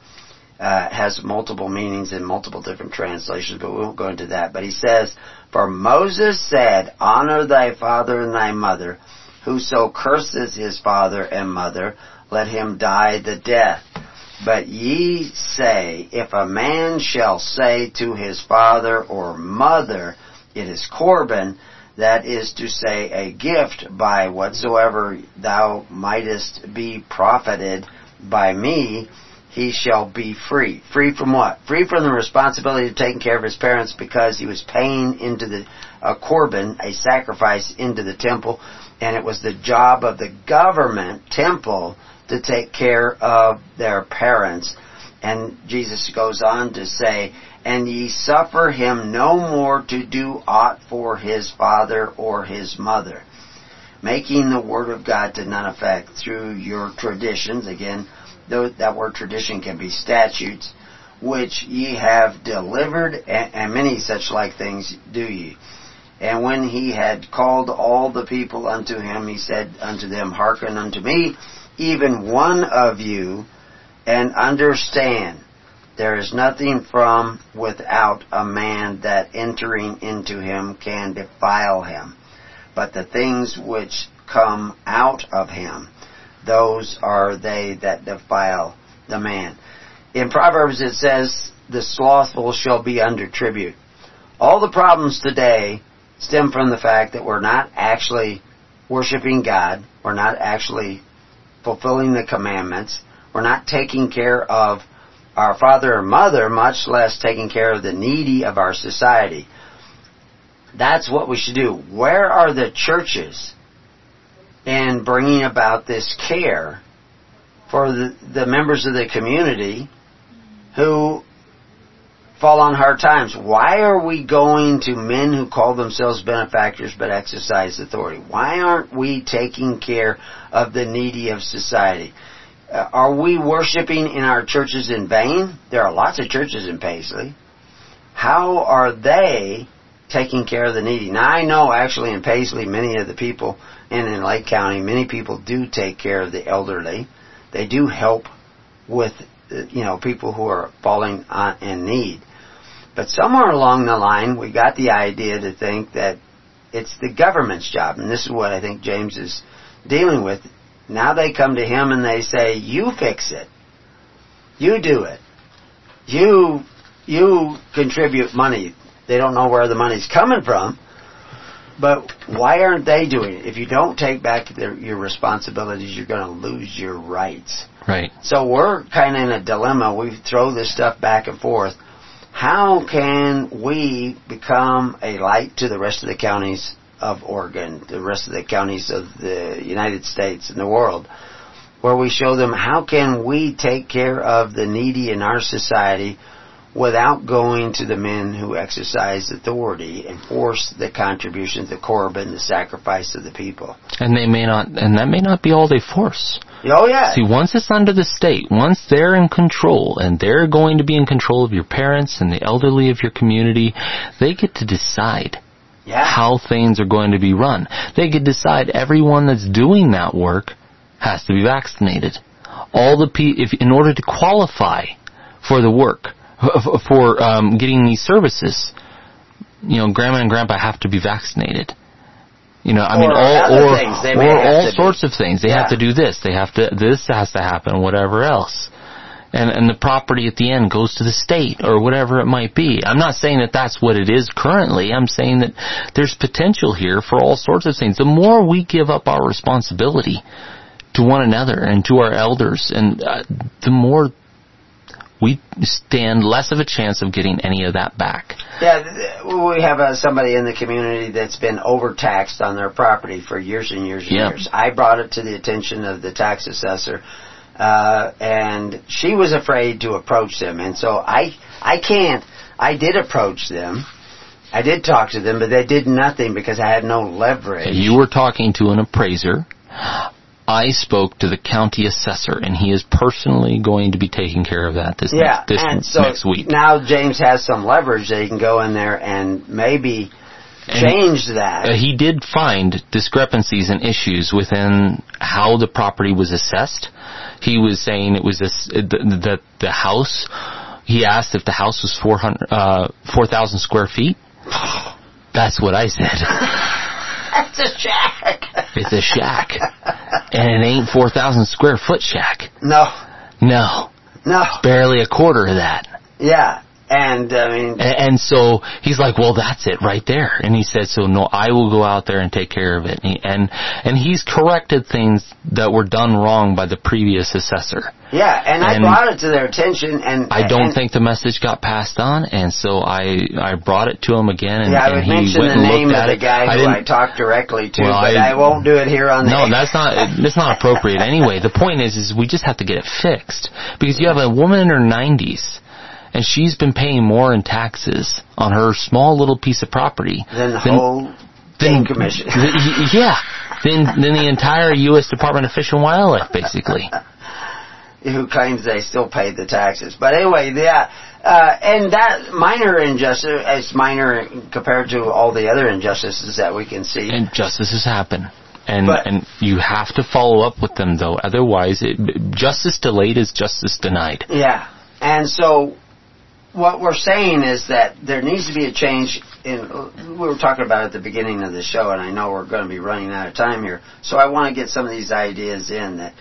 uh, has multiple meanings in multiple different translations, but we won't go into that. But he says, For Moses said, Honor thy father and thy mother. Whoso curses his father and mother, let him die the death. But ye say, If a man shall say to his father or mother, It is Corban, that is to say, a gift by whatsoever thou mightest be profited by me, he shall be free. Free from what? Free from the responsibility of taking care of his parents because he was paying into the a korban, a sacrifice into the temple, and it was the job of the government temple to take care of their parents. And Jesus goes on to say, And ye suffer him no more to do aught for his father or his mother, making the word of God to none effect through your traditions. Again, though that word tradition can be statutes, which ye have delivered, and, and many such like things do ye. And when he had called all the people unto him, he said unto them, Hearken unto me, even one of you, and understand there is nothing from without a man that entering into him can defile him, but the things which come out of him, those are they that defile the man. In Proverbs it says, the slothful shall be under tribute. All the problems today stem from the fact that we're not actually worshiping God, we're not actually fulfilling the commandments, we're not taking care of our father or mother, much less taking care of the needy of our society. That's what we should do. Where are the churches in bringing about this care for the, the members of the community who fall on hard times? Why are we going to men who call themselves benefactors but exercise authority? Why aren't we taking care of the needy of society? Uh, are we worshiping in our churches in vain? There are lots of churches in Paisley. How are they taking care of the needy? Now I know actually in Paisley many of the people and in Lake County many people do take care of the elderly. They do help with uh, you know people who are falling on, in need. But somewhere along the line, we got the idea to think that it's the government's job, and this is what I think James is dealing with. Now they come to him and they say, "You fix it. You do it. You you contribute money." They don't know where the money's coming from, but why aren't they doing it? If you don't take back their, your responsibilities, you're going to lose your rights. Right. So we're kind of in a dilemma. We throw this stuff back and forth. How can we become a light to the rest of the counties of Oregon, the rest of the counties of the United States and the world, where we show them how can we take care of the needy in our society without going to the men who exercise authority and force the contributions, the korban, the sacrifice of the people. And they may not, and that may not be all they force. Oh yeah. See, once it's under the state, once they're in control, and they're going to be in control of your parents and the elderly of your community, they get to decide yeah. how things are going to be run. They could decide everyone that's doing that work has to be vaccinated. All the pe- if in order to qualify for the work, for um, getting these services, you know, grandma and grandpa have to be vaccinated. You know, I Or mean, all or things they may or all sorts of things. They have to do this. They have to. This has to happen. Whatever else. And, and the property at the end goes to the state or whatever it might be. I'm not saying that that's what it is currently. I'm saying that there's potential here for all sorts of things. The more we give up our responsibility to one another and to our elders, and uh, the more we stand less of a chance of getting any of that back. Yeah, we have uh, somebody in the community that's been overtaxed on their property for years and years and Yeah. years. I brought it to the attention of the tax assessor, uh, and she was afraid to approach them, and so I, I can't. I did approach them. I did talk to them, but they did nothing because I had no leverage. You were talking to an appraiser. I spoke to the county assessor, and he is personally going to be taking care of that this yeah, next, this and so next week. now James has some leverage that he can go in there and maybe change that. Uh, he did find discrepancies and issues within how the property was assessed. He was saying it was this, uh, th- that the house. He asked if the house was 400, uh, 4,000 square feet. <sighs> That's what I said. <laughs> That's a shack. It's a shack, and it ain't 4,000 square foot shack. no, No, no. barely a quarter of that. Yeah, and I mean, A- And so he's like, well, that's it right there. And he said, so no, I will go out there and take care of it. And, he, and, and he's corrected things that were done wrong by the previous assessor. yeah, and, I brought it to their attention, and I don't and, think the message got passed on, and so I, I brought it to him again, and, Yeah, I and would he mention went the name of the guy I who I talked directly to, Well, but I, I- won't do it here on the. No, <laughs> that's not that's not appropriate anyway. The point is is we just have to get it fixed. Because you have a woman in her nineties and she's been paying more in taxes on her small little piece of property Then the than- whole than- commission. the- yeah. Than than the entire US Department of Fish and Wildlife basically. <laughs> who claims they still paid the taxes. But anyway, yeah, uh, and that minor injustice is minor compared to all the other injustices that we can see. And justices happen. And But- and you have to follow up with them though. Otherwise it, justice delayed is justice denied. Yeah. And so what we're saying is that there needs to be a change in we were talking about at the beginning of the show and I know we're going to be running out of time here. So I want to get some of these ideas in that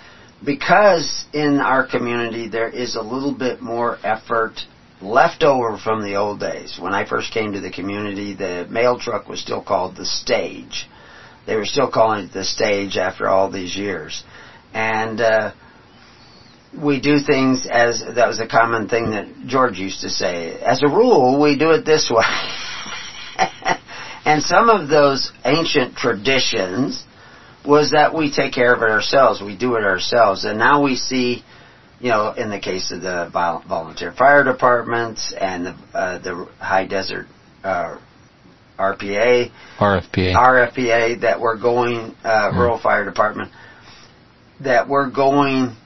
because in our community there is a little bit more effort left over from the old days. When I first came to the community, the mail truck was still called the stage. They were still calling it the stage after all these years. And uh we do things as that was a common thing that George used to say. As a rule, we do it this way. <laughs> and some of those ancient traditions was that we take care of it ourselves. We do it ourselves. And now we see, you know, in the case of the volunteer fire departments and the, uh, the high desert uh, RPA, RFPA. RFPA that we're going, uh, rural fire department, that we're going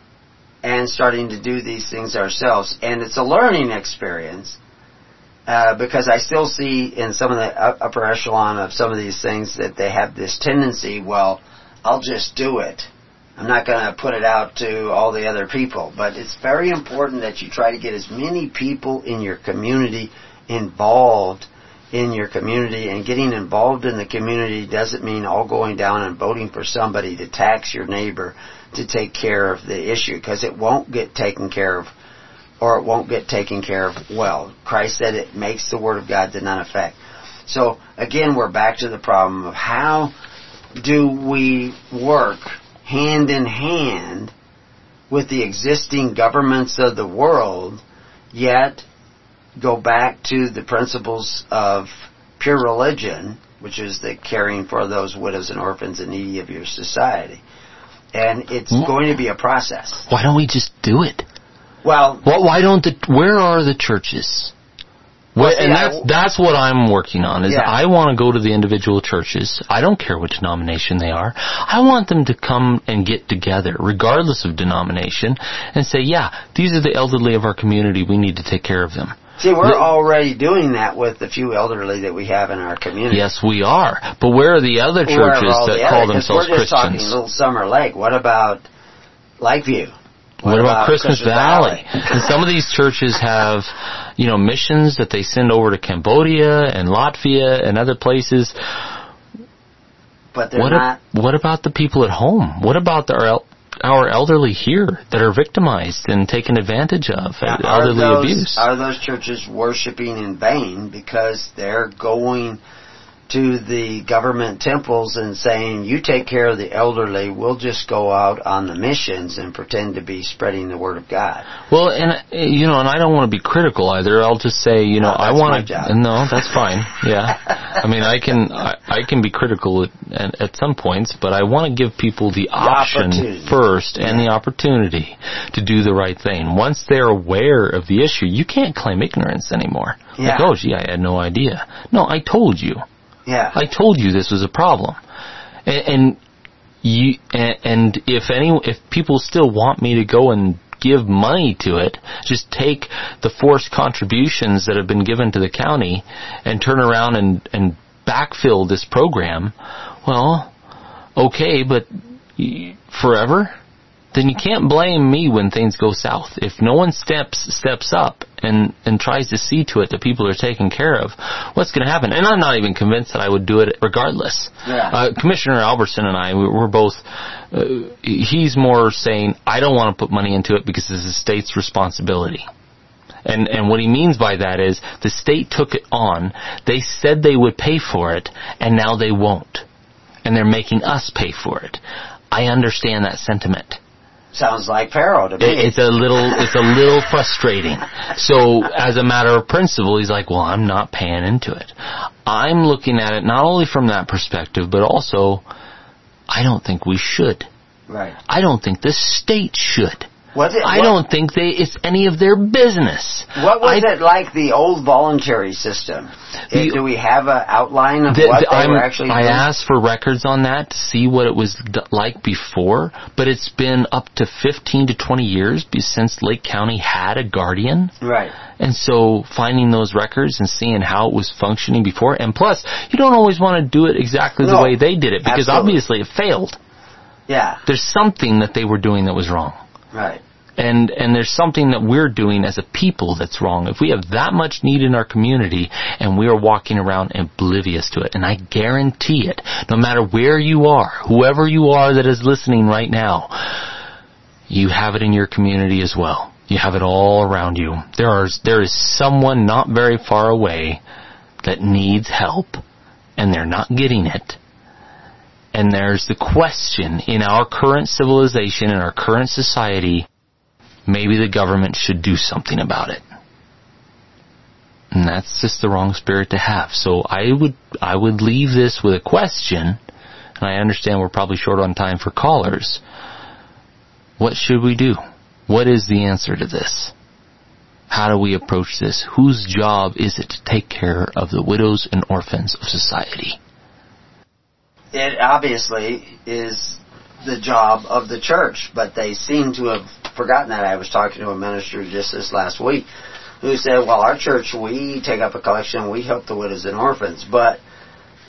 and starting to do these things ourselves. And it's a learning experience, uh, because I still see in some of the upper echelon of some of these things that they have this tendency, well, I'll just do it. I'm not going to put it out to all the other people, but it's very important that you try to get as many people in your community involved in your community and getting involved in the community doesn't mean all going down and voting for somebody to tax your neighbor to take care of the issue because it won't get taken care of or it won't get taken care of well. Christ said it makes the word of God to none effect. So again, we're back to the problem of how do we work hand in hand with the existing governments of the world, yet go back to the principles of pure religion, which is the caring for those widows and orphans and needy of your society. And it's Mm. going to be a process. Why don't we just do it? Well, Well, why don't the where are the churches? Well, and yeah, that's that's what I'm working on. Is Yeah. I want to go to the individual churches. I don't care which denomination they are. I want them to come and get together, regardless of denomination, and say, "Yeah, these are the elderly of our community. We need to take care of them." See, we're already doing that with the few elderly that we have in our community. Yes, we are. But where are the other churches that the call other- themselves we're just talking Little Summer Lake. What about Lakeview? What, about, Christmas, Valley? <laughs> and some of these churches have, you know, missions that they send over to Cambodia and Latvia and other places. but they're What, not. a, what about the people at home? What about our el- our elderly here that are victimized and taken advantage of? Now, uh, are elderly those, abuse. Are those churches worshiping in vain because they're going to the government temples and saying, "You take care of the elderly. We'll just go out on the missions and pretend to be spreading the word of God." Well, and uh, you know, and I don't want to be critical either. I'll just say, you know, No, I want to. No, that's fine. Yeah, <laughs> I mean, I can, I, I can be critical at, at, some points, but I want to give people the option first and the opportunity to do the right thing. Once they're aware of the issue, you can't claim ignorance anymore. Yeah. Like, oh, gee, I had no idea. No, I told you. Yeah. I told you this was a problem, and, and you and, and if any if people still want me to go and give money to it, just take the forced contributions that have been given to the county and turn around and and backfill this program. Well, okay, but forever. Then you can't blame me when things go south. If no one steps steps up and and tries to see to it that people are taken care of, what's going to happen? And I'm not even convinced that I would do it regardless. Yeah. Uh, Commissioner Albertson and I, we- we're both. Uh, he's more saying I don't want to put money into it because it's the state's responsibility. And and what he means by that is the state took it on. They said they would pay for it, and now they won't, and they're making us pay for it. I understand that sentiment. Sounds like Pharaoh to me. It- It's a little, it's a little frustrating. So, as a matter of principle, he's like, "Well, I'm not paying into it." I'm looking at it not only from that perspective, but also, I don't think we should. right. I don't think the state should. What did, I what, don't think they it's any of their business. What was I- it like the old voluntary system? The- Do we have an outline of The- what the- they I'm- were actually I doing? asked for records on that to see what it was d- like before, but it's been up to 15 to 20 years be- since Lake County had a guardian. Right. And so finding those records and seeing how it was functioning before, and plus, you don't always want to do it exactly the way they did it because absolutely. obviously it failed. Yeah. There's something that they were doing that was wrong. Right. And, and there's something that we're doing as a people that's wrong. If we have that much need in our community and we are walking around oblivious to it, and I guarantee it, no matter where you are, whoever you are that is listening right now, you have it in your community as well. You have it all around you. There are, there is someone not very far away that needs help and they're not getting it. And there's the question in our current civilization, in our current society, maybe the government should do something about it. And that's just the wrong spirit to have. So I would, I would leave this with a question, and I understand we're probably short on time for callers. What should we do? What is the answer to this? How do we approach this? Whose job is it to take care of the widows and orphans of society? It obviously is the job of the church, but they seem to have forgotten that. I was talking to a minister just this last week who said, well, our church, we take up a collection, we help the widows and orphans, but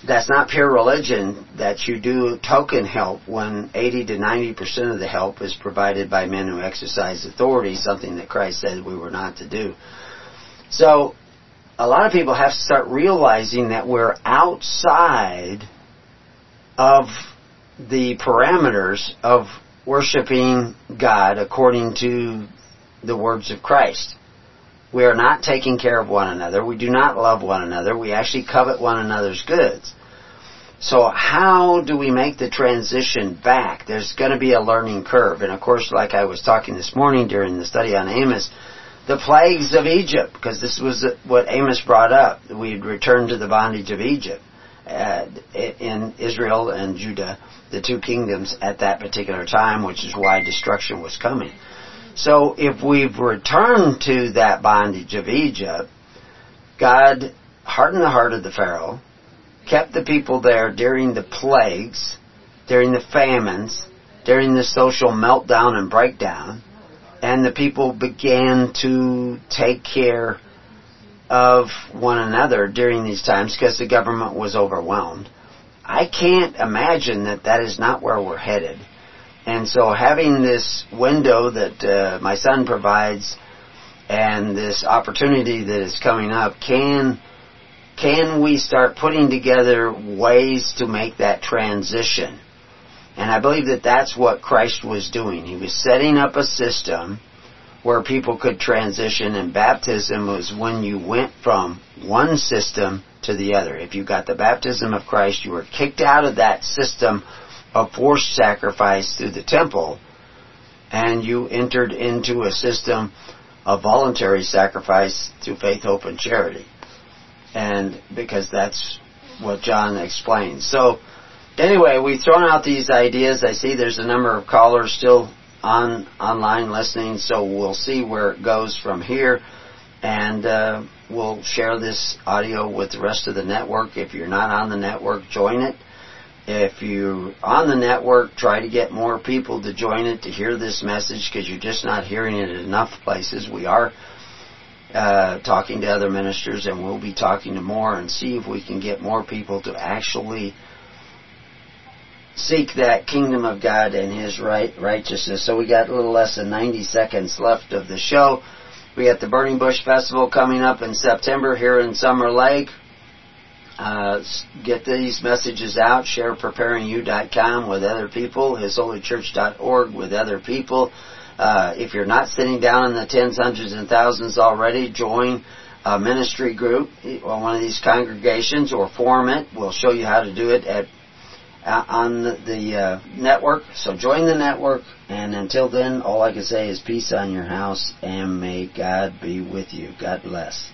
that's not pure religion that you do token help when 80 to 90% of the help is provided by men who exercise authority, something that Christ said we were not to do. So, a lot of people have to start realizing that we're outside of the parameters of worshiping God according to the words of Christ. We are not taking care of one another. We do not love one another. We actually covet one another's goods. So how do we make the transition back? There's going to be a learning curve. And of course, like I was talking this morning during the study on Amos, the plagues of Egypt, because this was what Amos brought up. We'd returned to the bondage of Egypt uh, in Israel and Judah, the two kingdoms at that particular time, which is why destruction was coming. So if we've returned to that bondage of Egypt, God hardened the heart of the Pharaoh, kept the people there during the plagues, during the famines, during the social meltdown and breakdown, and the people began to take care of one another during these times because the government was overwhelmed. I can't imagine that that is not where we're headed. And so having this window that uh, my son provides and this opportunity that is coming up, can can we start putting together ways to make that transition? And I believe that that's what Christ was doing. He was setting up a system where people could transition and baptism was when you went from one system to the other. If you got the baptism of Christ, you were kicked out of that system of forced sacrifice through the temple and you entered into a system of voluntary sacrifice through faith, hope, and charity. And because that's what John explains. So, anyway, we've thrown out these ideas. I see there's a number of callers still on online listening, so we'll see where it goes from here. And uh, we'll share this audio with the rest of the network. If you're not on the network, join it. If you're on the network, try to get more people to join it to hear this message because you're just not hearing it enough places. We are uh, talking to other ministers and we'll be talking to more and see if we can get more people to actually seek that kingdom of God and His right righteousness. So we got a little less than 90 seconds left of the show. We got the Burning Bush Festival coming up in September here in Summer Lake. Uh, get these messages out. Share preparingyou.com with other people. HisHolyChurch.org with other people. Uh, if you're not sitting down in the tens, hundreds, and thousands already, join a ministry group or one of these congregations or form it. We'll show you how to do it at on the, the uh, network. So join the network. And until then, all I can say is peace on your house and may God be with you. God bless.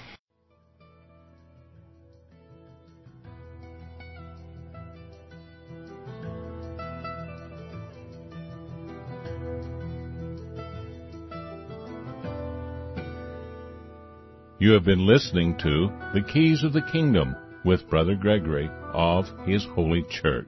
You have been listening to The Keys of the Kingdom with Brother Gregory of His Holy Church.